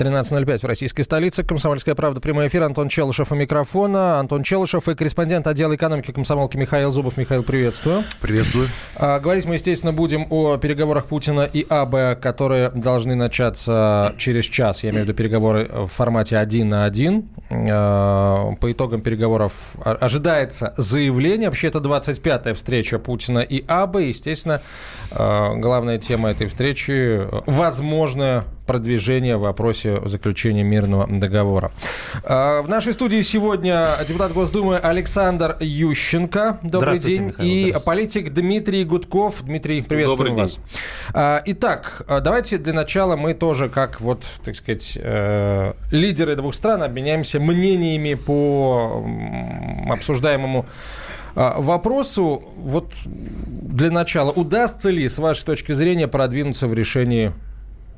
13.05 в российской столице. Комсомольская правда. Прямой эфир. Антон Челышев у микрофона. Антон Челышев и корреспондент отдела экономики комсомолки Михаил Зубов. Михаил, приветствую. Приветствую. А, говорить мы, естественно, будем о переговорах Путина и АБ, которые должны начаться через час. Я имею в виду переговоры в формате один на один. А, по итогам переговоров ожидается заявление. Вообще, это 25-я встреча Путина и АБ. Естественно, а, главная тема этой встречи – возможное продвижение в вопросе заключения мирного договора. А, в нашей студии сегодня депутат Госдумы Александр Ющенко. Добрый день. Михаил, и политик Дмитрий Гудков. Дмитрий, приветствую вас. День. А, итак, давайте для начала мы тоже, как вот, так сказать, э, лидеры двух стран, обменяемся мнениями по обсуждаемому а, вопросу. Вот для начала, удастся ли, с вашей точки зрения, продвинуться в решении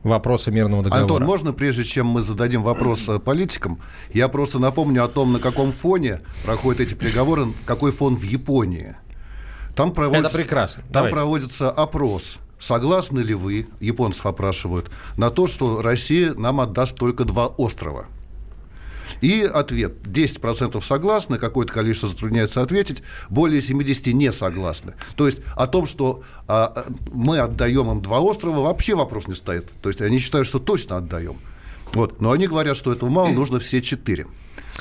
вопроса мирного договора. Антон, можно, прежде чем мы зададим вопрос э, политикам, я просто напомню о том, на каком фоне проходят эти переговоры, какой фон в Японии. Там проводится, Это прекрасно. Там Давайте. проводится опрос. Согласны ли вы, японцев опрашивают, на то, что Россия нам отдаст только два острова – и ответ. 10% согласны, какое-то количество затрудняется ответить, более 70 не согласны. То есть о том, что а, мы отдаем им два острова, вообще вопрос не стоит. То есть они считают, что точно отдаем. Вот. Но они говорят, что этого мало, нужно все четыре.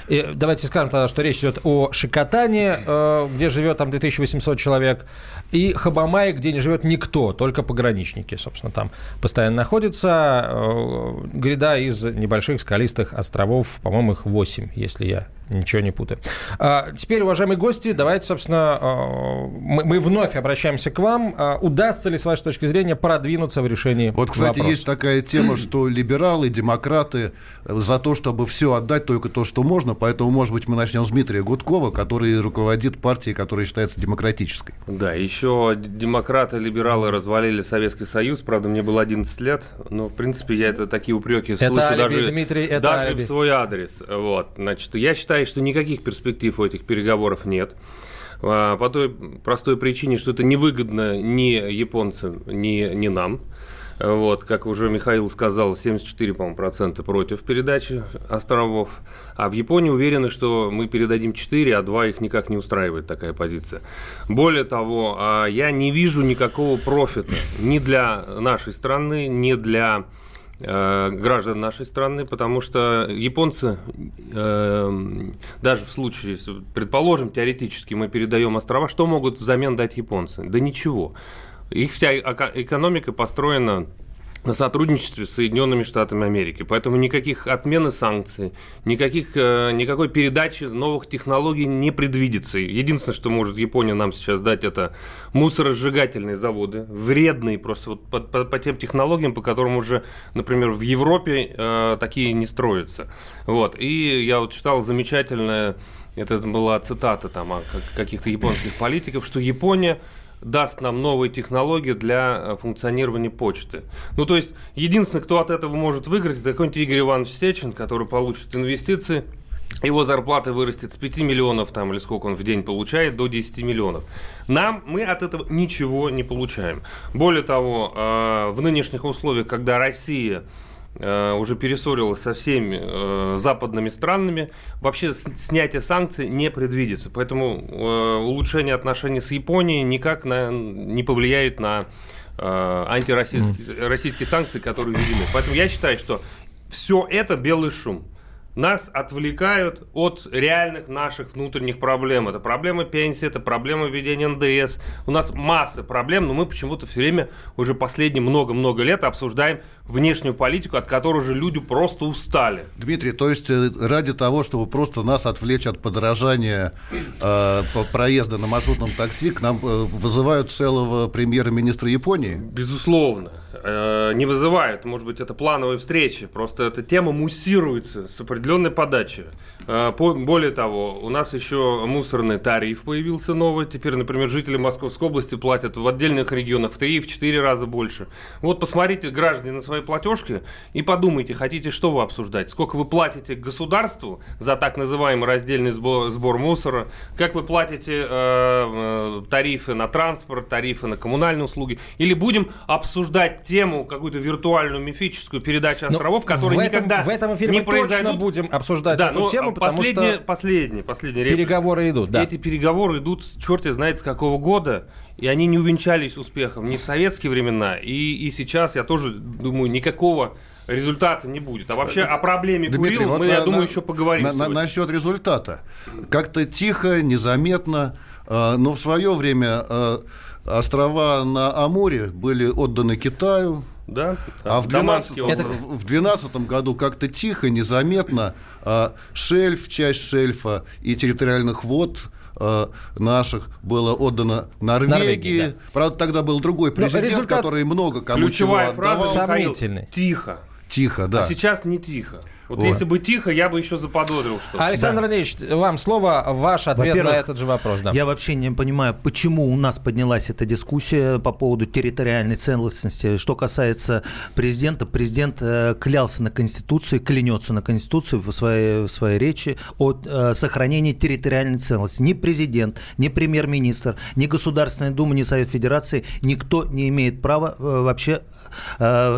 И давайте скажем тогда, что речь идет о Шикотане, э, где живет там 2800 человек, и Хабамае, где не живет никто, только пограничники, собственно, там постоянно находятся. Э, гряда из небольших скалистых островов, по-моему, их 8, если я ничего не путаю. А, теперь, уважаемые гости, давайте, собственно, э, мы, мы вновь обращаемся к вам. А, удастся ли, с вашей точки зрения, продвинуться в решении Вот, кстати, вопроса? есть такая тема, что либералы, демократы за то, чтобы все отдать, только то, что можно, поэтому, может быть, мы начнем с Дмитрия Гудкова, который руководит партией, которая считается демократической. Да, еще еще демократы, либералы развалили Советский Союз. Правда, мне было 11 лет, но, в принципе, я это такие упреки это слышу алиби, даже, Дмитрий, это даже алиби. в свой адрес. Вот. Значит, я считаю, что никаких перспектив у этих переговоров нет. А, по той простой причине, что это невыгодно ни японцам, ни, ни нам. Вот, как уже Михаил сказал, 74, по-моему, процента против передачи островов. А в Японии уверены, что мы передадим 4, а 2 их никак не устраивает такая позиция. Более того, а, я не вижу никакого профита ни для нашей страны, ни для э, граждан нашей страны, потому что японцы, э, даже в случае, предположим, теоретически мы передаем острова, что могут взамен дать японцы? Да ничего. Их вся экономика построена на сотрудничестве с Соединенными Штатами Америки. Поэтому никаких отмены санкций, никаких, э, никакой передачи новых технологий не предвидится. Единственное, что может Япония нам сейчас дать, это мусоросжигательные заводы, вредные просто вот по, по, по тем технологиям, по которым уже, например, в Европе э, такие не строятся. Вот. И я вот читал замечательное, это была цитата там каких-то японских политиков, что Япония даст нам новые технологии для э, функционирования почты. Ну, то есть, единственный, кто от этого может выиграть, это какой-нибудь Игорь Иванович Сечин, который получит инвестиции, его зарплата вырастет с 5 миллионов, там, или сколько он в день получает, до 10 миллионов. Нам, мы от этого ничего не получаем. Более того, э, в нынешних условиях, когда Россия уже перессорилась со всеми э, западными странами, вообще снятие санкций не предвидится. Поэтому э, улучшение отношений с Японией никак на, не повлияет на антироссийские российские санкции, которые введены. Поэтому я считаю, что все это белый шум нас отвлекают от реальных наших внутренних проблем. Это проблема пенсии, это проблема введения НДС. У нас масса проблем, но мы почему-то все время уже последние много-много лет обсуждаем внешнюю политику, от которой уже люди просто устали. Дмитрий, то есть э, ради того, чтобы просто нас отвлечь от подорожания э, проезда на маршрутном такси, к нам э, вызывают целого премьера-министра Японии? Безусловно. Э, не вызывают. Может быть, это плановые встречи. Просто эта тема муссируется с определенной подачи. Э, более того, у нас еще мусорный тариф появился новый. Теперь, например, жители Московской области платят в отдельных регионах в 3-4 раза больше. Вот посмотрите, граждане, на свои платежки и подумайте, хотите что вы обсуждать. Сколько вы платите государству за так называемый раздельный сбор, сбор мусора, как вы платите э, э, тарифы на транспорт, тарифы на коммунальные услуги. Или будем обсуждать тему, какую-то виртуальную, мифическую передачу ну, островов, которые в этом, никогда в этом эфире не мы произойдут. точно будем обсуждать да, эту тему, потому последние, что последние, последние переговоры идут. Да. Эти переговоры идут, черт знает с какого года, и они не увенчались успехом ни в советские времена, и, и сейчас, я тоже думаю, никакого результата не будет. А вообще о проблеме Дмитрий, Курил вот мы, на, я думаю, на, еще поговорим. На, на, насчет результата. Как-то тихо, незаметно, э, но в свое время э, острова на Амуре были отданы Китаю. Да, а в 2012 году как-то тихо, незаметно э, шельф, часть шельфа и территориальных вод э, наших было отдано Норвегии. Норвегии да. Правда, тогда был другой президент, результат... который много кому Ключевая чего фраза отдавал. Сомнительный. Тихо. Тихо, да. А сейчас не тихо. Вот, вот если бы тихо, я бы еще заподозрил что-то. Александр да. Ильич, вам слово, ваш ответ на этот же вопрос. Да. Я вообще не понимаю, почему у нас поднялась эта дискуссия по поводу территориальной целостности. Что касается президента, президент э, клялся на Конституции, клянется на Конституции в своей, в своей речи о э, сохранении территориальной целостности. Ни президент, ни премьер-министр, ни Государственная Дума, ни Совет Федерации, никто не имеет права э, вообще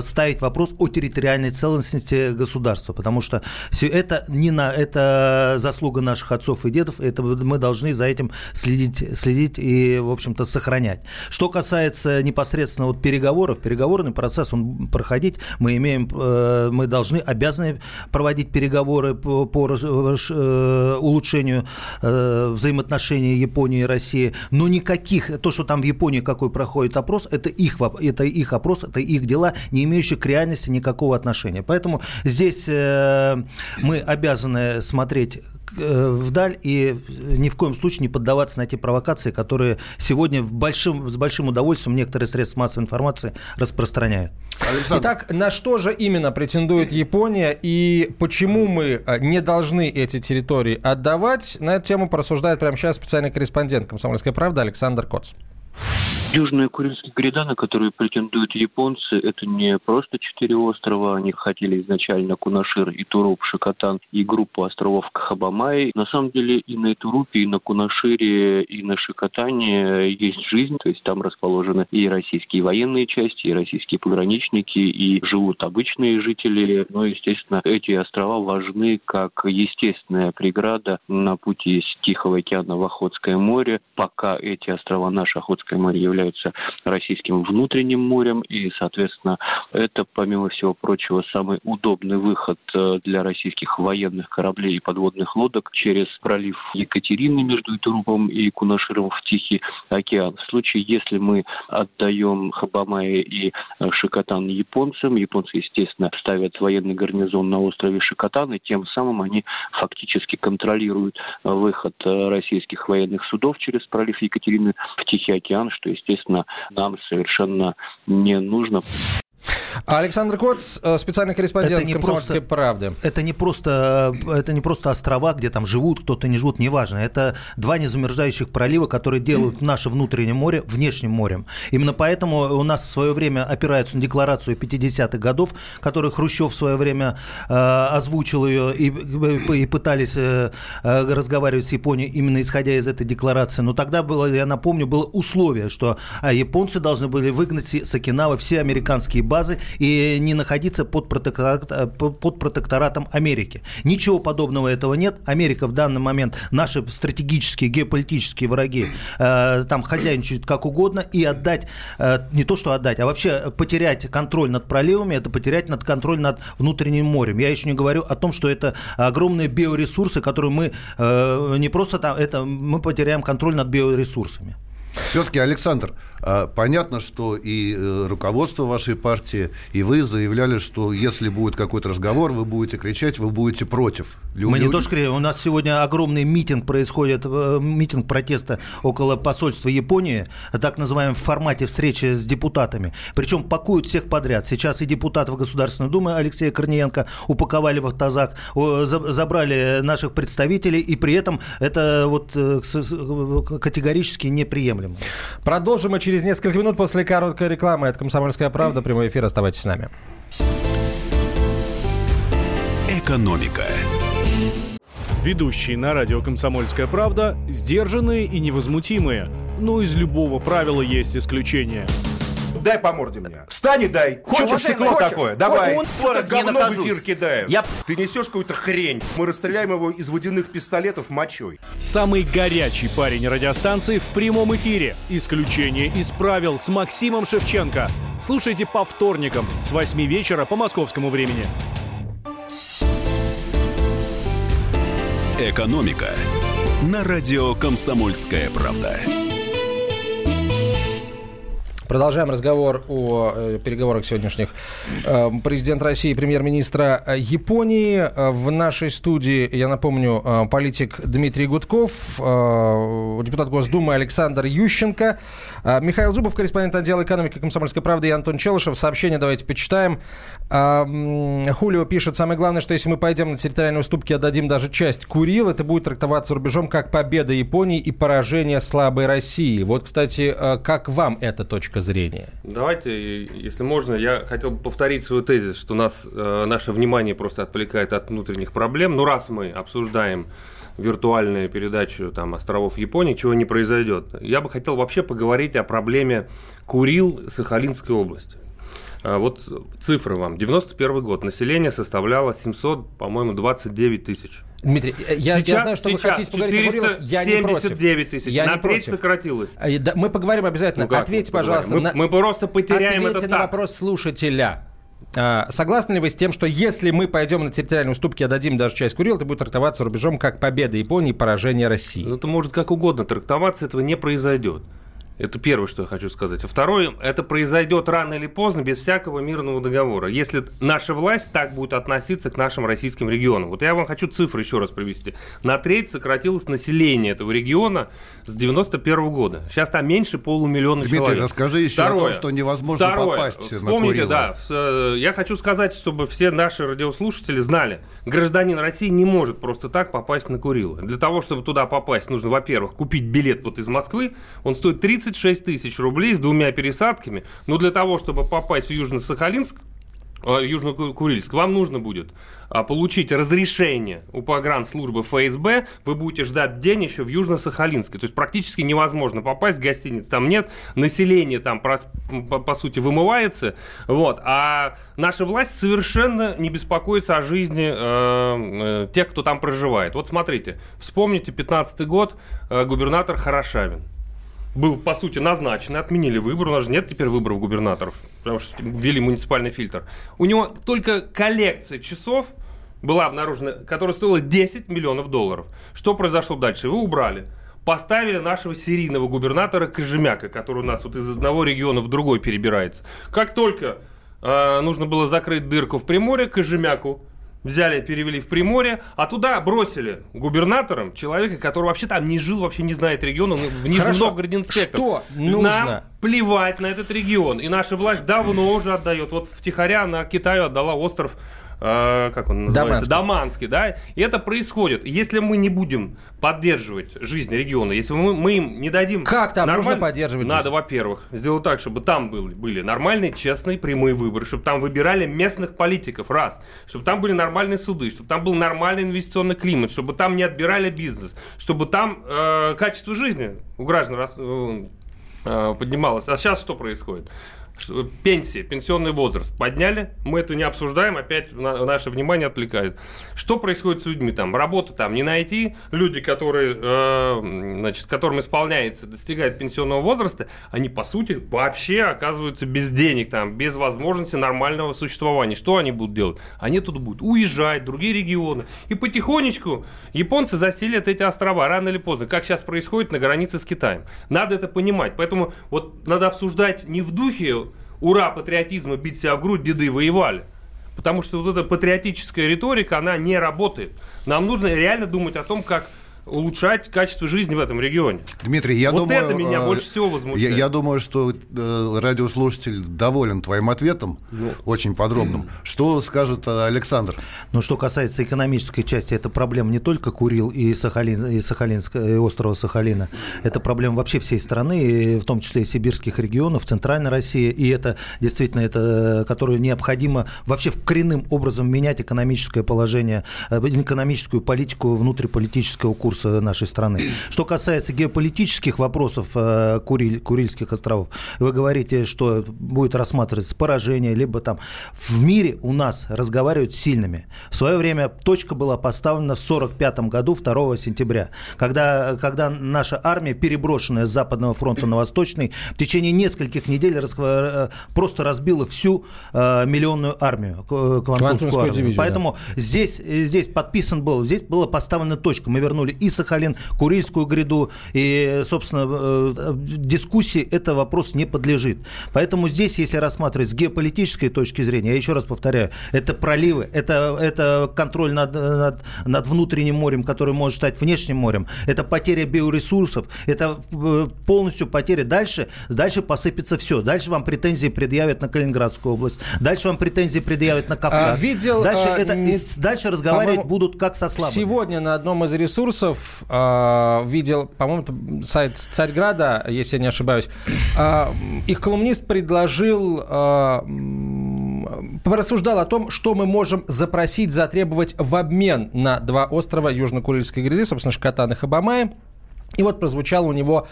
ставить вопрос о территориальной целостности государства, потому что это не на это заслуга наших отцов и дедов, это мы должны за этим следить, следить и, в общем-то, сохранять. Что касается непосредственно вот переговоров, переговорный процесс, он проходить, мы имеем, э, мы должны, обязаны проводить переговоры по, по э, улучшению э, взаимоотношений Японии и России, но никаких, то, что там в Японии какой проходит опрос, это их, это их опрос, это их дела, не имеющие к реальности никакого отношения. Поэтому здесь мы обязаны смотреть э, вдаль и ни в коем случае не поддаваться на те провокации, которые сегодня в большим, с большим удовольствием некоторые средства массовой информации распространяют. Александр. Итак, на что же именно претендует Япония и почему мы э, не должны эти территории отдавать? На эту тему порассуждает прямо сейчас специальный корреспондент «Комсомольской правды» Александр Коц. Южная Курильская гряда, на которую претендуют японцы, это не просто четыре острова. Они хотели изначально Кунашир, Итуруп, Шикотан и группу островов Кахабамай. На самом деле и на Итурупе, и на Кунашире, и на Шикотане есть жизнь. То есть там расположены и российские военные части, и российские пограничники, и живут обычные жители. Но, естественно, эти острова важны как естественная преграда на пути из Тихого океана в Охотское море. Пока эти острова, наше Охотское море, являются являются российским внутренним морем, и, соответственно, это, помимо всего прочего, самый удобный выход э, для российских военных кораблей и подводных лодок через пролив Екатерины между Итурупом и Кунаширом в Тихий океан. В случае, если мы отдаем Хабамай и э, Шикотан японцам, японцы, естественно, ставят военный гарнизон на острове Шикотан, и тем самым они фактически контролируют э, выход российских военных судов через пролив Екатерины в Тихий океан, что, естественно, естественно, нам совершенно не нужно. Александр Коц, э, специальный корреспондент это не «Комсомольской просто, правды». Это не, просто, это не просто острова, где там живут, кто-то не живут, неважно. Это два незамерзающих пролива, которые делают наше внутреннее море внешним морем. Именно поэтому у нас в свое время опираются на декларацию 50-х годов, которую Хрущев в свое время э, озвучил ее и, и пытались э, э, разговаривать с Японией именно исходя из этой декларации. Но тогда было, я напомню, было условие, что японцы должны были выгнать с Окинава все американские базы и не находиться под, протекторат, э, под протекторатом Америки. Ничего подобного этого нет. Америка в данный момент, наши стратегические, геополитические враги, э, там хозяйничают как угодно, и отдать, э, не то что отдать, а вообще потерять контроль над проливами, это потерять над контроль над внутренним морем. Я еще не говорю о том, что это огромные биоресурсы, которые мы э, не просто там, это мы потеряем контроль над биоресурсами. Все-таки, Александр, а, понятно, что и э, руководство вашей партии, и вы заявляли, что если будет какой-то разговор, вы будете кричать, вы будете против. Мы не то что у нас сегодня огромный митинг происходит, э, митинг протеста около посольства Японии, так называемом формате встречи с депутатами. Причем пакуют всех подряд. Сейчас и депутатов Государственной Думы Алексея Корниенко упаковали в автозак, забрали наших представителей, и при этом это вот э, категорически неприемлемо. Продолжим очередной через несколько минут после короткой рекламы. Это «Комсомольская правда». Прямой эфир. Оставайтесь с нами. Экономика. Ведущие на радио «Комсомольская правда» сдержанные и невозмутимые. Но из любого правила есть исключение – дай по морде мне. Встань и дай. Хочешь стекло такое? Давай. Он это говно в эфир кидает. Я... Ты несешь какую-то хрень. Мы расстреляем его из водяных пистолетов мочой. Самый горячий парень радиостанции в прямом эфире. Исключение из правил с Максимом Шевченко. Слушайте по вторникам с 8 вечера по московскому времени. Экономика на радио «Комсомольская правда». Продолжаем разговор о э, переговорах сегодняшних э, президент России и премьер-министра э, Японии. Э, в нашей студии, я напомню, э, политик Дмитрий Гудков, э, депутат Госдумы Александр Ющенко, Михаил Зубов, корреспондент отдела экономики «Комсомольской правды» и Антон Челышев. Сообщение давайте почитаем. Э, Хулио пишет, самое главное, что если мы пойдем на территориальные уступки, отдадим даже часть Курил, это будет трактоваться рубежом как победа Японии и поражение слабой России. Вот, кстати, э, как вам эта точка зрения? Давайте, если можно, я хотел бы повторить свой тезис, что нас, э, наше внимание просто отвлекает от внутренних проблем. Ну, раз мы обсуждаем виртуальную передачу там, островов Японии, чего не произойдет. Я бы хотел вообще поговорить о проблеме Курил Сахалинской области. А вот цифры вам. 91 год. Население составляло 700, по-моему, 29 тысяч. Дмитрий, я, сейчас, я знаю, что вы хотите поговорить о Курилах. Я не против. тысяч. Я на не против. сократилось. А, мы поговорим обязательно. Ну, Ответьте, пожалуйста. Мы, на... мы просто потеряем Ответьте это на так. вопрос слушателя. А, согласны ли вы с тем, что если мы пойдем на территориальные уступки и отдадим даже часть Курил, это будет трактоваться рубежом как победа Японии и поражение России? Это может как угодно трактоваться, этого не произойдет. Это первое, что я хочу сказать. А второе, это произойдет рано или поздно без всякого мирного договора. Если наша власть так будет относиться к нашим российским регионам. Вот я вам хочу цифры еще раз привести. На треть сократилось население этого региона с 91 года. Сейчас там меньше полумиллиона Дмитрий, человек. Дмитрий, расскажи еще Второе. о том, что невозможно Второе. попасть Вспомните, на Курилы. да. Э, я хочу сказать, чтобы все наши радиослушатели знали. Гражданин России не может просто так попасть на Курилы. Для того, чтобы туда попасть, нужно, во-первых, купить билет вот из Москвы. Он стоит 30 36 тысяч рублей с двумя пересадками. Но для того, чтобы попасть в Южно-Сахалинск, э, Южно-Курильск, вам нужно будет а, получить разрешение у погранслужбы ФСБ, вы будете ждать день еще в Южно-Сахалинске. То есть практически невозможно попасть, гостиниц там нет, население там, по, сути, вымывается. Вот. А наша власть совершенно не беспокоится о жизни э, э, тех, кто там проживает. Вот смотрите, вспомните 15 год, э, губернатор Хорошавин был, по сути, назначен, отменили выбор, у нас же нет теперь выборов губернаторов, потому что ввели муниципальный фильтр. У него только коллекция часов была обнаружена, которая стоила 10 миллионов долларов. Что произошло дальше? Его убрали. Поставили нашего серийного губернатора Кожемяка, который у нас вот из одного региона в другой перебирается. Как только э, нужно было закрыть дырку в Приморье, Кожемяку взяли, перевели в Приморье, а туда бросили губернатором человека, который вообще там не жил, вообще не знает региона, в Нижнем Хорошо. Новгороде инспектор. Что нужно? Нам плевать на этот регион. И наша власть давно уже отдает. Вот втихаря на Китаю отдала остров э, как он называется? Даманский. Даманский, да? И это происходит. Если мы не будем поддерживать жизнь региона, если мы, мы им не дадим... Как там нормаль... нужно поддерживать Надо, во-первых, сделать так, чтобы там были, были нормальные, честные, прямые выборы, чтобы там выбирали местных политиков, раз. Чтобы там были нормальные суды, чтобы там был нормальный инвестиционный климат, чтобы там не отбирали бизнес, чтобы там э, качество жизни у граждан раз, э, поднималось. А сейчас что происходит? Пенсии, пенсионный возраст подняли, мы это не обсуждаем, опять наше внимание отвлекает. Что происходит с людьми там? Работы там не найти, люди, которые, э, значит, которым исполняется, достигают пенсионного возраста, они, по сути, вообще оказываются без денег, там, без возможности нормального существования. Что они будут делать? Они тут будут уезжать в другие регионы. И потихонечку японцы заселят эти острова рано или поздно, как сейчас происходит на границе с Китаем. Надо это понимать. Поэтому вот надо обсуждать не в духе ура, патриотизма, бить себя в грудь, деды воевали. Потому что вот эта патриотическая риторика, она не работает. Нам нужно реально думать о том, как улучшать качество жизни в этом регионе. Дмитрий, я вот думаю... это меня э, больше всего возмущает. Я, я думаю, что э, радиослушатель доволен твоим ответом, ну. очень подробным. Что скажет э, Александр? Ну, что касается экономической части, это проблема не только Курил и, Сахалин, и, Сахалинска, и острова Сахалина. Это проблема вообще всей страны, в том числе и сибирских регионов, Центральной России. И это действительно, это, которую необходимо вообще коренным образом менять экономическое положение, экономическую политику внутриполитического курса курса нашей страны. Что касается геополитических вопросов э, Куриль, Курильских островов, вы говорите, что будет рассматриваться поражение, либо там в мире у нас разговаривают с сильными. В свое время точка была поставлена в 1945 году, 2 сентября, когда, когда наша армия, переброшенная с Западного фронта на Восточный, в течение нескольких недель рас, э, просто разбила всю э, миллионную армию, Квантунскую армию. Дивизию, Поэтому да. здесь, здесь подписан был, здесь была поставлена точка. Мы вернули и Сахалин, Курильскую гряду. И, собственно, э, дискуссии это вопрос не подлежит. Поэтому здесь, если рассматривать с геополитической точки зрения, я еще раз повторяю, это проливы, это, это контроль над, над, над внутренним морем, который может стать внешним морем, это потеря биоресурсов, это э, полностью потеря. Дальше, дальше посыпется все. Дальше вам претензии предъявят на Калининградскую область, дальше вам претензии предъявят на Кавказ. А, видел, дальше, а, это, не, дальше разговаривать будут как со слабыми. Сегодня на одном из ресурсов Кириллов э, видел, по-моему, сайт Царьграда, если я не ошибаюсь, э, их колумнист предложил, э, порассуждал о том, что мы можем запросить, затребовать в обмен на два острова Южно-Курильской гряды, собственно, Шкатан и Хабамай. И вот прозвучало у него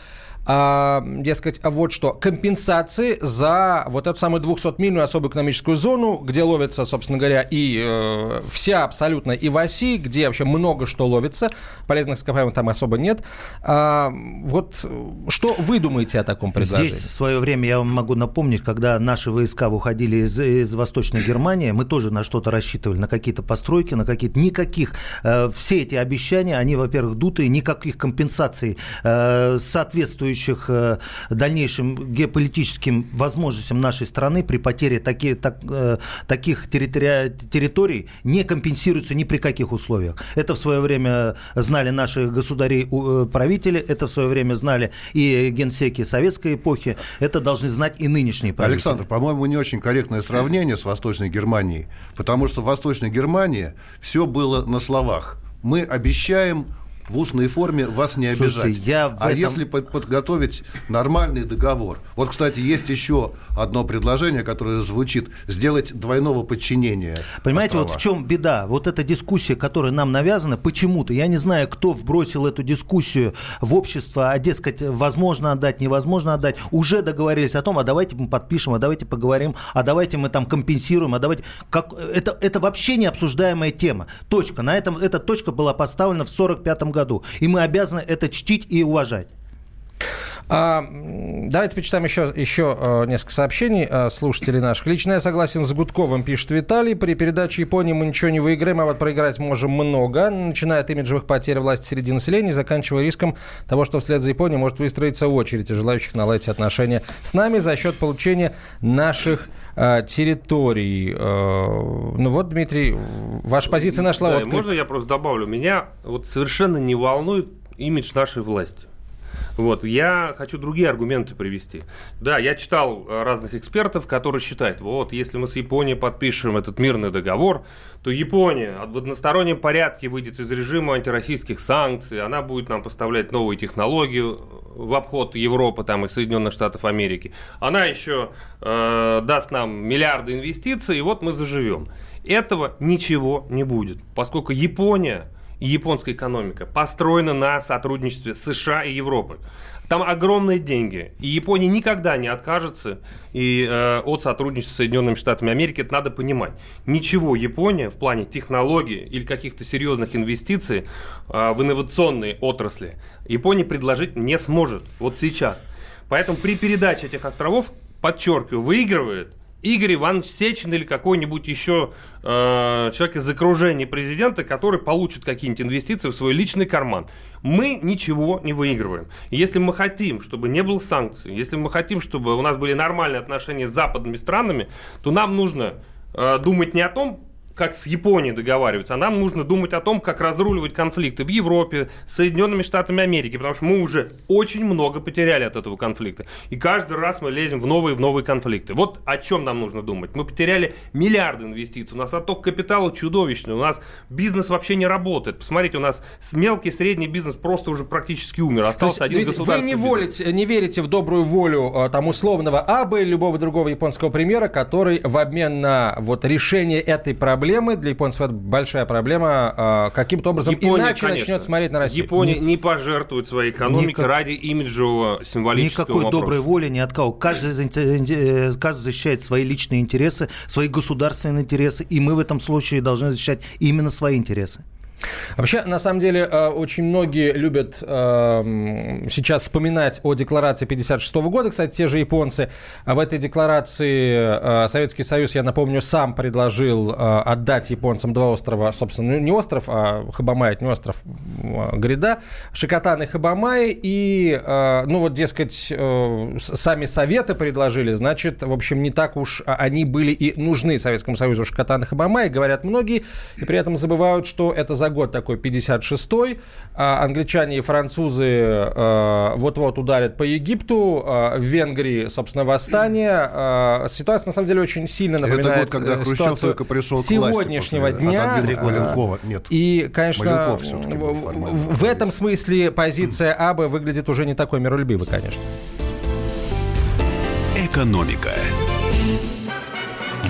а, дескать, вот что, компенсации за вот эту самую 200-мильную особую экономическую зону, где ловится, собственно говоря, и э, вся абсолютно и в оси, где вообще много что ловится, полезных ископаемых там особо нет. А, вот что вы думаете о таком предложении? Здесь в свое время я вам могу напомнить, когда наши войска выходили из, из Восточной Германии, мы тоже на что-то рассчитывали, на какие-то постройки, на какие-то... Никаких. Э, все эти обещания, они, во-первых, дутые, никаких компенсаций э, соответствующих соответствующих э, дальнейшим геополитическим возможностям нашей страны при потере таки, так, э, таких территори... территорий не компенсируется ни при каких условиях. Это в свое время знали наши государи-правители, э, это в свое время знали и генсеки советской эпохи, это должны знать и нынешние правители. Александр, по-моему, не очень корректное сравнение с Восточной Германией, потому что в Восточной Германии все было на словах. Мы обещаем, в устной форме вас не обижать. Слушайте, я а этом... если подготовить нормальный договор? Вот, кстати, есть еще одно предложение, которое звучит сделать двойного подчинения. Понимаете, острова. вот в чем беда? Вот эта дискуссия, которая нам навязана, почему-то, я не знаю, кто вбросил эту дискуссию в общество, а, дескать, возможно отдать, невозможно отдать, уже договорились о том, а давайте мы подпишем, а давайте поговорим, а давайте мы там компенсируем, а давайте... Как... Это, это вообще не обсуждаемая тема. Точка. На этом эта точка была поставлена в 1945 году году. И мы обязаны это чтить и уважать. А, давайте почитаем еще, еще а, несколько сообщений а, слушателей наших. Лично я согласен с Гудковым, пишет Виталий. При передаче Японии мы ничего не выиграем, а вот проиграть можем много. Начиная от имиджевых потерь власти среди населения, заканчивая риском того, что вслед за Японией может выстроиться очередь желающих наладить отношения с нами за счет получения наших э, территорий. Э, ну вот, Дмитрий, ваша позиция нашла да, отклик. Можно я просто добавлю? Меня вот совершенно не волнует имидж нашей власти. Вот, я хочу другие аргументы привести. Да, я читал э, разных экспертов, которые считают, вот, если мы с Японией подпишем этот мирный договор, то Япония в одностороннем порядке выйдет из режима антироссийских санкций, она будет нам поставлять новые технологии в обход Европы там, и Соединенных Штатов Америки. Она еще э, даст нам миллиарды инвестиций, и вот мы заживем. Этого ничего не будет, поскольку Япония японская экономика построена на сотрудничестве США и Европы. Там огромные деньги. И Япония никогда не откажется и, э, от сотрудничества с Соединенными Штатами Америки. Это надо понимать. Ничего Япония в плане технологий или каких-то серьезных инвестиций э, в инновационные отрасли Япония предложить не сможет. Вот сейчас. Поэтому при передаче этих островов, подчеркиваю, выигрывает Игорь Иванович Сечин или какой-нибудь еще э, человек из окружения президента, который получит какие-нибудь инвестиции в свой личный карман. Мы ничего не выигрываем. Если мы хотим, чтобы не было санкций, если мы хотим, чтобы у нас были нормальные отношения с западными странами, то нам нужно э, думать не о том, как с Японией договариваться, а нам нужно думать о том, как разруливать конфликты в Европе, с Соединенными Штатами Америки, потому что мы уже очень много потеряли от этого конфликта. И каждый раз мы лезем в новые в новые конфликты. Вот о чем нам нужно думать. Мы потеряли миллиарды инвестиций, у нас отток капитала чудовищный, у нас бизнес вообще не работает. Посмотрите, у нас мелкий средний бизнес просто уже практически умер. Остался один государственный Вы не, волите, не верите в добрую волю а, там условного Абы или любого другого японского премьера, который в обмен на вот решение этой проблемы проблемы, для японцев это большая проблема, а, каким-то образом Япония, иначе конечно. начнет смотреть на Россию. Япония не, не пожертвует своей экономикой Никак... ради имиджевого символического Никакой вопроса. доброй воли ни от кого. Каждый, э, каждый защищает свои личные интересы, свои государственные интересы, и мы в этом случае должны защищать именно свои интересы. Вообще, на самом деле, э, очень многие любят э, сейчас вспоминать о декларации 56 года. Кстати, те же японцы. В этой декларации э, Советский Союз, я напомню, сам предложил отдать японцам два острова, собственно, ну, не остров, а Хабамай, не остров, гряда, Шикотан и Хабамай. И, ну вот, дескать, сами Советы предложили, значит, в общем, не так уж они были и нужны Советскому Союзу Шикотан и Хабамай, говорят многие, и при этом забывают, что это за год такой 56-й. А англичане и французы э, вот-вот ударят по Египту. Э, в Венгрии, собственно, восстание. Э, ситуация, на самом деле, очень сильно напоминает Это год, когда Хрущев только пришел сегодняшнего после, дня. Нет. И, конечно, в, в этом смысле позиция Абы выглядит уже не такой миролюбивой, конечно. Экономика.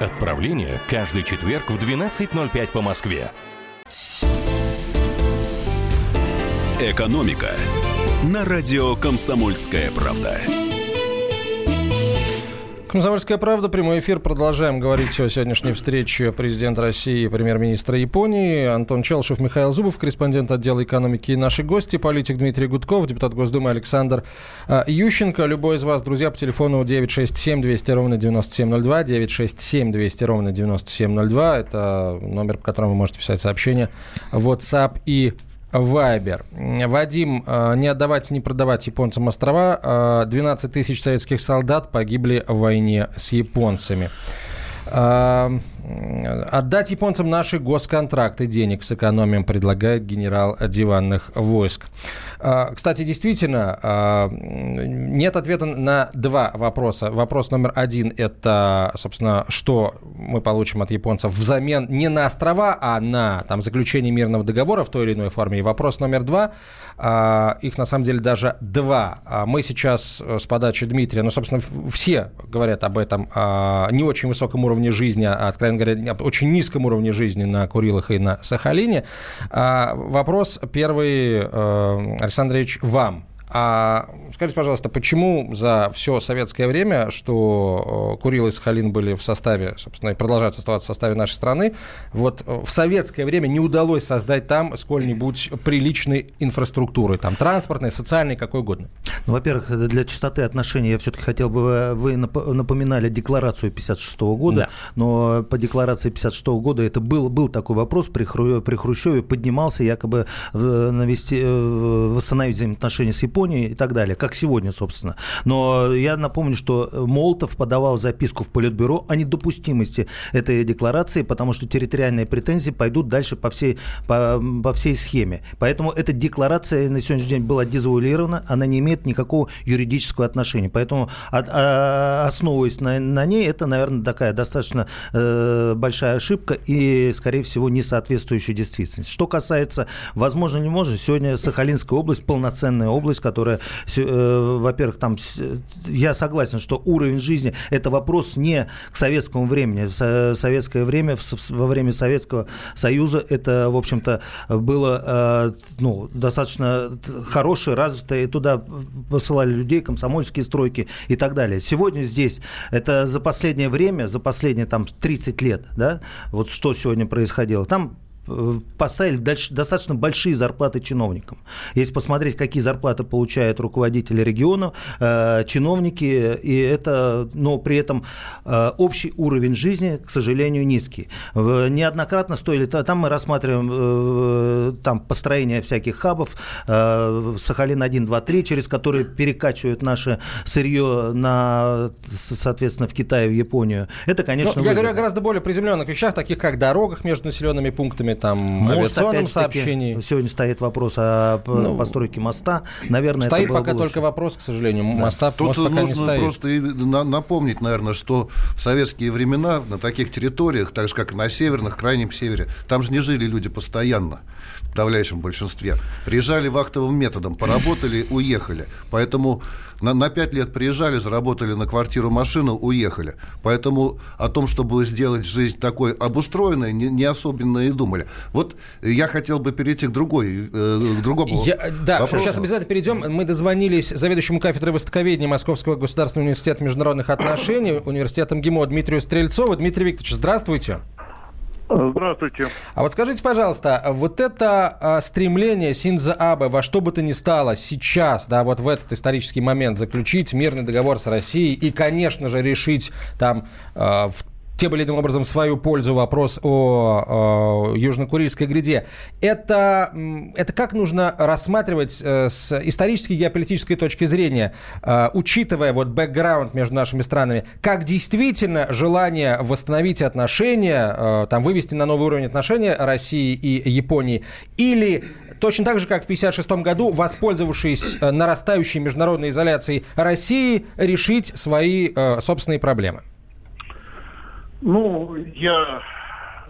Отправление каждый четверг в 12.05 по Москве. Экономика на радио «Комсомольская правда». Комсомольская правда, прямой эфир. Продолжаем говорить о сегодняшней встрече президента России и премьер-министра Японии. Антон Челшев, Михаил Зубов, корреспондент отдела экономики и наши гости, политик Дмитрий Гудков, депутат Госдумы Александр а, Ющенко. Любой из вас, друзья, по телефону 967 200 ровно 9702, 967 200 ровно 9702. Это номер, по которому вы можете писать сообщения в WhatsApp и Вайбер. Вадим, э, не отдавать, не продавать японцам острова. 12 э, тысяч советских солдат погибли в войне с японцами. Отдать японцам наши госконтракты, денег сэкономим, предлагает генерал диванных войск. А, кстати, действительно, а, нет ответа на два вопроса. Вопрос номер один – это, собственно, что мы получим от японцев взамен не на острова, а на там, заключение мирного договора в той или иной форме. И вопрос номер два а, – их на самом деле даже два. Мы сейчас э, с подачи Дмитрия, ну, собственно, все говорят об этом не очень высоком уровне жизни, а, откровенно говоря, очень низком уровне жизни на Курилах и на Сахалине. Вопрос первый э, Александр Андреевич, вам. А скажите, пожалуйста, почему за все советское время, что э, Курил и Сахалин были в составе, собственно, и продолжают оставаться в составе нашей страны, вот э, в советское время не удалось создать там сколь-нибудь приличной инфраструктуры, там транспортной, социальной, какой угодно? Ну, во-первых, для чистоты отношений я все-таки хотел бы, вы напоминали декларацию 56 года, да. но по декларации 56 года это был, был такой вопрос при, Хру, при Хрущеве, поднимался якобы навести, э, восстановить взаимоотношения с Японией Японии и так далее, как сегодня, собственно. Но я напомню, что Молотов подавал записку в Политбюро о недопустимости этой декларации, потому что территориальные претензии пойдут дальше по всей, по, по всей схеме. Поэтому эта декларация на сегодняшний день была дезавуалирована, она не имеет никакого юридического отношения. Поэтому, от, а, основываясь на, на ней, это, наверное, такая достаточно э, большая ошибка и, скорее всего, не соответствующая действительности. Что касается, возможно, не может, сегодня Сахалинская область полноценная область, которая, э, во-первых, там, я согласен, что уровень жизни – это вопрос не к советскому времени. Советское время, во время Советского Союза это, в общем-то, было э, ну, достаточно хорошее, развитое, туда посылали людей, комсомольские стройки и так далее. Сегодня здесь это за последнее время, за последние там 30 лет, да, вот что сегодня происходило, там поставили достаточно большие зарплаты чиновникам. Если посмотреть, какие зарплаты получают руководители региона, э, чиновники, и это, но при этом э, общий уровень жизни, к сожалению, низкий. Неоднократно стоили, там мы рассматриваем э, там построение всяких хабов, Сахалин-1, 2, 3, через которые перекачивают наше сырье на, соответственно, в Китае, в Японию. Это, конечно, ну, Я говорю о гораздо более приземленных вещах, таких как дорогах между населенными пунктами, там Мост, авиационном сообщении. Сегодня стоит вопрос о ну, постройке моста. Наверное, стоит это пока бы только вопрос, к сожалению. Моста, Тут мост пока нужно не стоит. просто напомнить, наверное, что в советские времена на таких территориях, так же как и на северных, крайнем севере, там же не жили люди постоянно в подавляющем большинстве. Приезжали вахтовым методом, поработали, уехали. Поэтому на, на 5 лет приезжали, заработали на квартиру машину, уехали. Поэтому о том, чтобы сделать жизнь такой обустроенной, не, не особенно и думали. Вот я хотел бы перейти к другой, э, к другому я, Да, вопросу. сейчас обязательно перейдем. Мы дозвонились заведующему кафедрой востоковедения Московского государственного университета международных отношений, университета МГИМО Дмитрию Стрельцову. Дмитрий Викторович, здравствуйте. Здравствуйте. А вот скажите, пожалуйста, вот это а, стремление Синза Абе во что бы то ни стало сейчас, да, вот в этот исторический момент заключить мирный договор с Россией и, конечно же, решить там а, в тем или иным образом в свою пользу вопрос о, о Южно-Курильской гряде. Это, это как нужно рассматривать э, с исторической геополитической точки зрения, э, учитывая вот бэкграунд между нашими странами, как действительно желание восстановить отношения, э, там, вывести на новый уровень отношения России и Японии, или точно так же, как в 1956 году, воспользовавшись нарастающей международной изоляцией России, решить свои собственные проблемы? Ну, я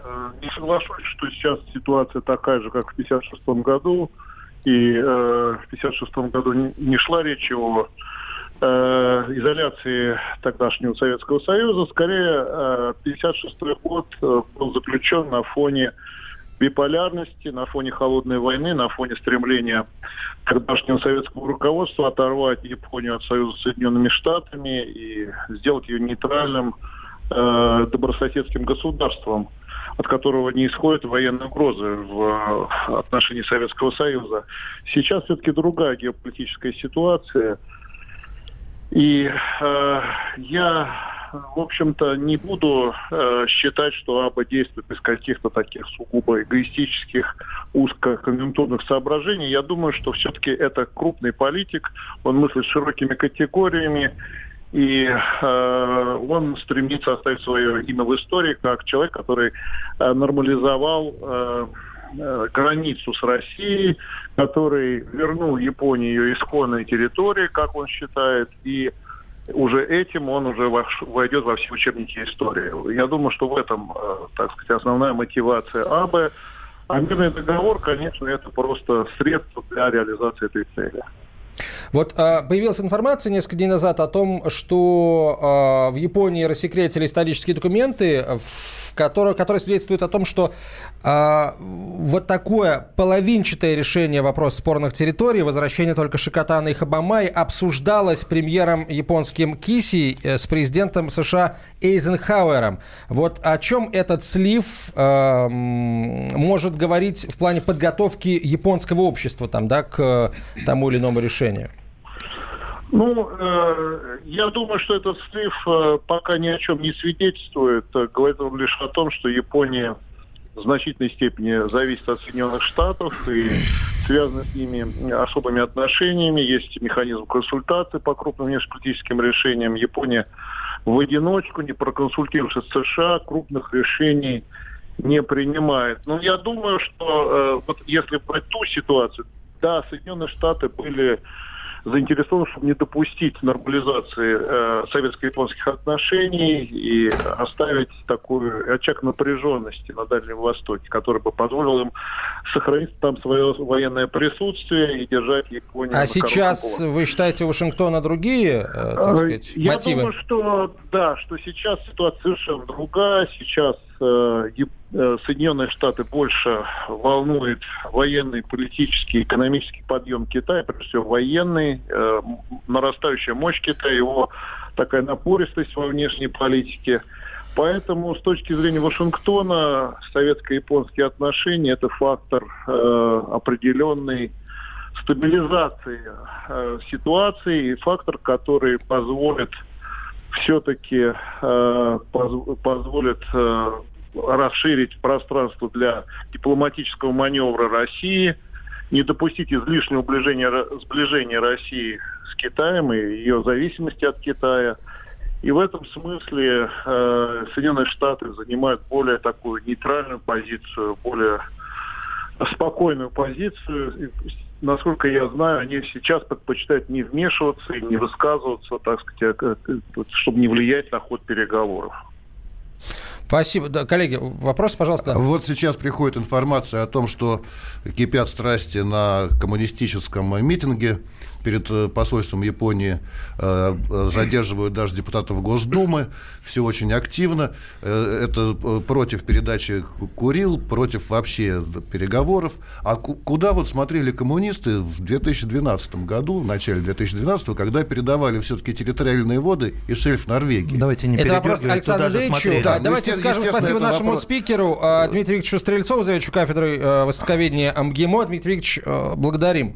э, не соглашусь, что сейчас ситуация такая же, как в 1956 году. И э, в 1956 году не, не шла речь о э, изоляции тогдашнего Советского Союза. Скорее, 1956 э, год э, был заключен на фоне биполярности, на фоне холодной войны, на фоне стремления тогдашнего советского руководства оторвать Японию от Союза с Соединенными Штатами и сделать ее нейтральным э, добрососедским государством, от которого не исходят военные угрозы в отношении Советского Союза. Сейчас все-таки другая геополитическая ситуация. И э, я, в общем-то, не буду э, считать, что АБА действует из каких-то таких сугубо эгоистических, узкоконъюнктурных соображений. Я думаю, что все-таки это крупный политик, он мыслит широкими категориями, и э, он стремится оставить свое имя в истории как человек, который э, нормализовал э, э, границу с Россией, который вернул Японии ее исконные территории, как он считает, и уже этим он уже войдет во все учебники истории. Я думаю, что в этом, э, так сказать, основная мотивация АБ. А мирный договор, конечно, это просто средство для реализации этой цели. Вот а, появилась информация несколько дней назад о том, что а, в Японии рассекретили исторические документы, в которые, которые свидетельствуют о том, что а, вот такое половинчатое решение вопроса спорных территорий, возвращение только Шикотана и Хабамай, обсуждалось премьером японским Киси э, с президентом США Эйзенхауэром. Вот о чем этот слив э, может говорить в плане подготовки японского общества там, да, к тому или иному решению? Ну, э, я думаю, что этот слив э, пока ни о чем не свидетельствует. Говорит он лишь о том, что Япония в значительной степени зависит от Соединенных Штатов и связаны с ними особыми отношениями. Есть механизм консультации по крупным внешнеполитическим решениям. Япония в одиночку, не проконсультировавшись с США, крупных решений не принимает. Но я думаю, что э, вот если брать ту ситуацию, да, Соединенные Штаты были заинтересованы, чтобы не допустить нормализации э, советско-японских отношений и оставить такой очаг напряженности на Дальнем Востоке, который бы позволил им сохранить там свое военное присутствие и держать Японию. А сейчас вы считаете у Вашингтона другие, э, так э, сказать, Я мотивы? думаю, что да, что сейчас ситуация совершенно другая. Сейчас Соединенные Штаты больше волнует военный, политический, экономический подъем Китая, прежде всего военный, э, нарастающая мощь Китая, его такая напористость во внешней политике. Поэтому с точки зрения Вашингтона советско-японские отношения это фактор э, определенной стабилизации э, ситуации и фактор, который позволит все-таки э, поз, позволит э, расширить пространство для дипломатического маневра России, не допустить излишнего сближения, сближения России с Китаем и ее зависимости от Китая. И в этом смысле э, Соединенные Штаты занимают более такую нейтральную позицию, более спокойную позицию. Насколько я знаю, они сейчас предпочитают не вмешиваться и не высказываться, так сказать, а, чтобы не влиять на ход переговоров. Спасибо. Да, коллеги, вопрос, пожалуйста. Вот сейчас приходит информация о том, что кипят страсти на коммунистическом митинге перед э, посольством Японии э, э, задерживают даже депутатов Госдумы. Все очень активно. Это против передачи Курил, против вообще переговоров. А куда вот смотрели коммунисты в 2012 году, в начале 2012, когда передавали все-таки территориальные воды и шельф Норвегии? Давайте не Это вопрос Александру Ильичу. Да, давайте скажем спасибо нашему вопрос... спикеру Дмитрию Викторовичу Стрельцову, заведующему кафедрой востоковедения МГИМО. Дмитрий Викторович, благодарим.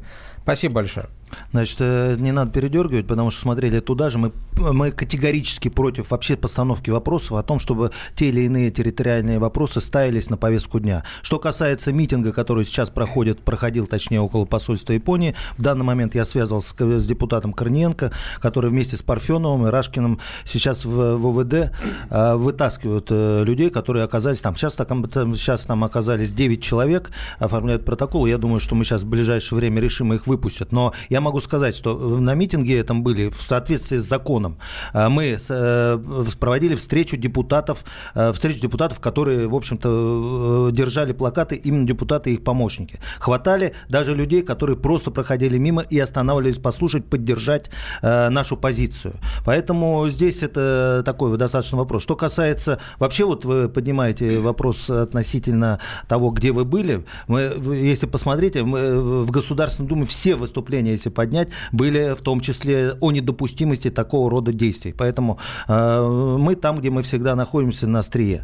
Спасибо большое. Значит, э, не надо передергивать, потому что смотрели туда же. Мы, мы категорически против вообще постановки вопросов о том, чтобы те или иные территориальные вопросы ставились на повестку дня. Что касается митинга, который сейчас проходит, проходил, точнее, около посольства Японии, в данный момент я связывался с, с депутатом Корниенко, который вместе с Парфеновым и Рашкиным сейчас в, в ОВД э, вытаскивают э, людей, которые оказались там. Сейчас, так, сейчас там оказались 9 человек, оформляют протокол. Я думаю, что мы сейчас в ближайшее время решим их выпустят. Но я могу сказать, что на митинге этом были в соответствии с законом. А, мы э, проводили встречу депутатов, э, встречу депутатов, которые, в общем-то, э, держали плакаты, именно депутаты и их помощники. Хватали даже людей, которые просто проходили мимо и останавливались послушать, поддержать нашу позицию. Поэтому здесь это такой достаточно вопрос. Что касается, вообще вот вы поднимаете вопрос относительно того, где вы были. Мы, если посмотрите, мы в Государственной Думе все выступления, если поднять, были в том числе о недопустимости такого рода действий. Поэтому э, мы там, где мы всегда находимся, на острие.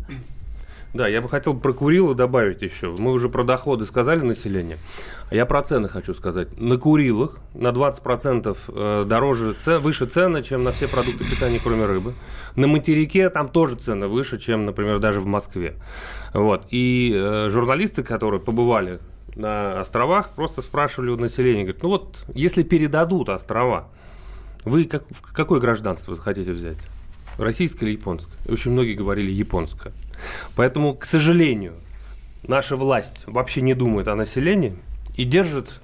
Да, я бы хотел про Курилы добавить еще. Мы уже про доходы сказали население, а я про цены хочу сказать. На Курилах на 20% э, дороже, выше цены, чем на все продукты питания, кроме рыбы. На материке там тоже цены выше, чем, например, даже в Москве. Вот. И э, журналисты, которые побывали на островах, просто спрашивали у населения, говорят, ну вот, если передадут острова, вы как, какое гражданство хотите взять? Российское или японское? Очень многие говорили японское. Поэтому, к сожалению, наша власть вообще не думает о населении и держит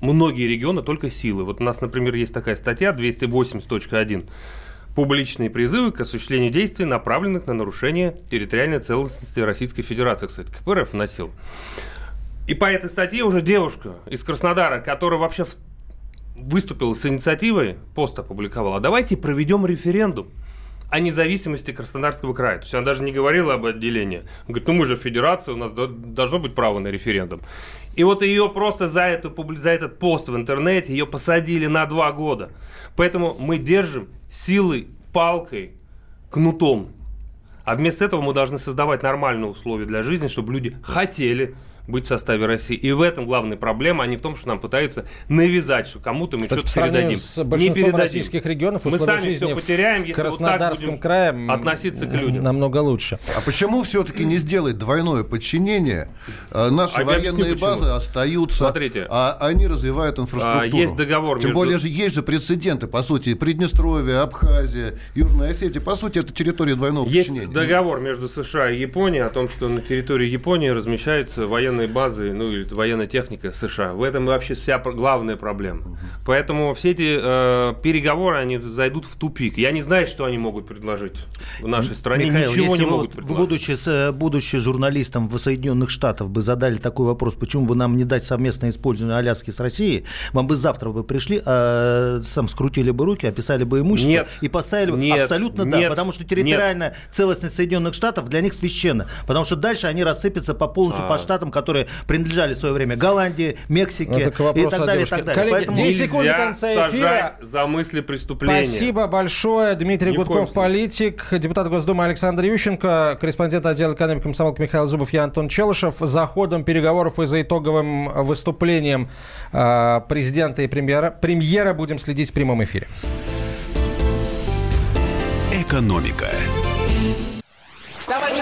многие регионы только силы. Вот у нас, например, есть такая статья 280.1 публичные призывы к осуществлению действий, направленных на нарушение территориальной целостности Российской Федерации. Кстати, КПРФ вносил. И по этой статье уже девушка из Краснодара, которая вообще выступила с инициативой, пост опубликовала, давайте проведем референдум о независимости Краснодарского края. То есть она даже не говорила об отделении. Говорит, ну мы же федерация, у нас должно быть право на референдум. И вот ее просто за, эту, за этот пост в интернете, ее посадили на два года. Поэтому мы держим силой, палкой, кнутом. А вместо этого мы должны создавать нормальные условия для жизни, чтобы люди хотели быть в составе России. И в этом главная проблема, а не в том, что нам пытаются навязать, что кому-то мы что-то передадим. с большинством не передадим. российских регионов мы сами жизни все потеряем, если Краснодарском вот так крае относиться к людям. намного лучше. А почему все-таки не сделать двойное подчинение? Э, Наши А военные объясню, почему. базы остаются, Смотрите. а они развивают инфраструктуру. А, есть договор Тем между- более же есть же прецеденты, по сути, Приднестровье, Абхазия, Южная Осетия. По сути, это территория двойного Есть подчинения. договор между США и Японией о том, что на территории Японии размещаются военные базы, ну или военная техника США. В этом вообще вся главная проблема. Поэтому все эти э, переговоры, они зайдут в тупик. Я не знаю, что они могут предложить в нашей стране. Михаил, Ничего если не вы могут предложить. будучи, э, будучи журналистом в Соединенных Штатах, бы задали такой вопрос, почему бы нам не дать совместное использование Аляски с Россией, вам бы завтра бы пришли, а, сам скрутили бы руки, описали бы имущество Нет. и поставили бы Нет. абсолютно да, Нет. потому что территориальная целостность Соединенных Штатов для них священна, потому что дальше они рассыпятся по полностью А. по штатам, которые принадлежали в свое время Голландии, Мексике Это к и так далее, и так далее. Коллеги, Поэтому 10 секунд до конца эфира. за мысли преступления. Спасибо большое. Дмитрий Ни Гудков, политик, депутат Госдумы Александр Ющенко, корреспондент отдела экономики комсомолки Михаил Зубов, я Антон Челышев. За ходом переговоров и за итоговым выступлением э, президента и премьера, премьера будем следить в прямом эфире. «Экономика». Товарищ!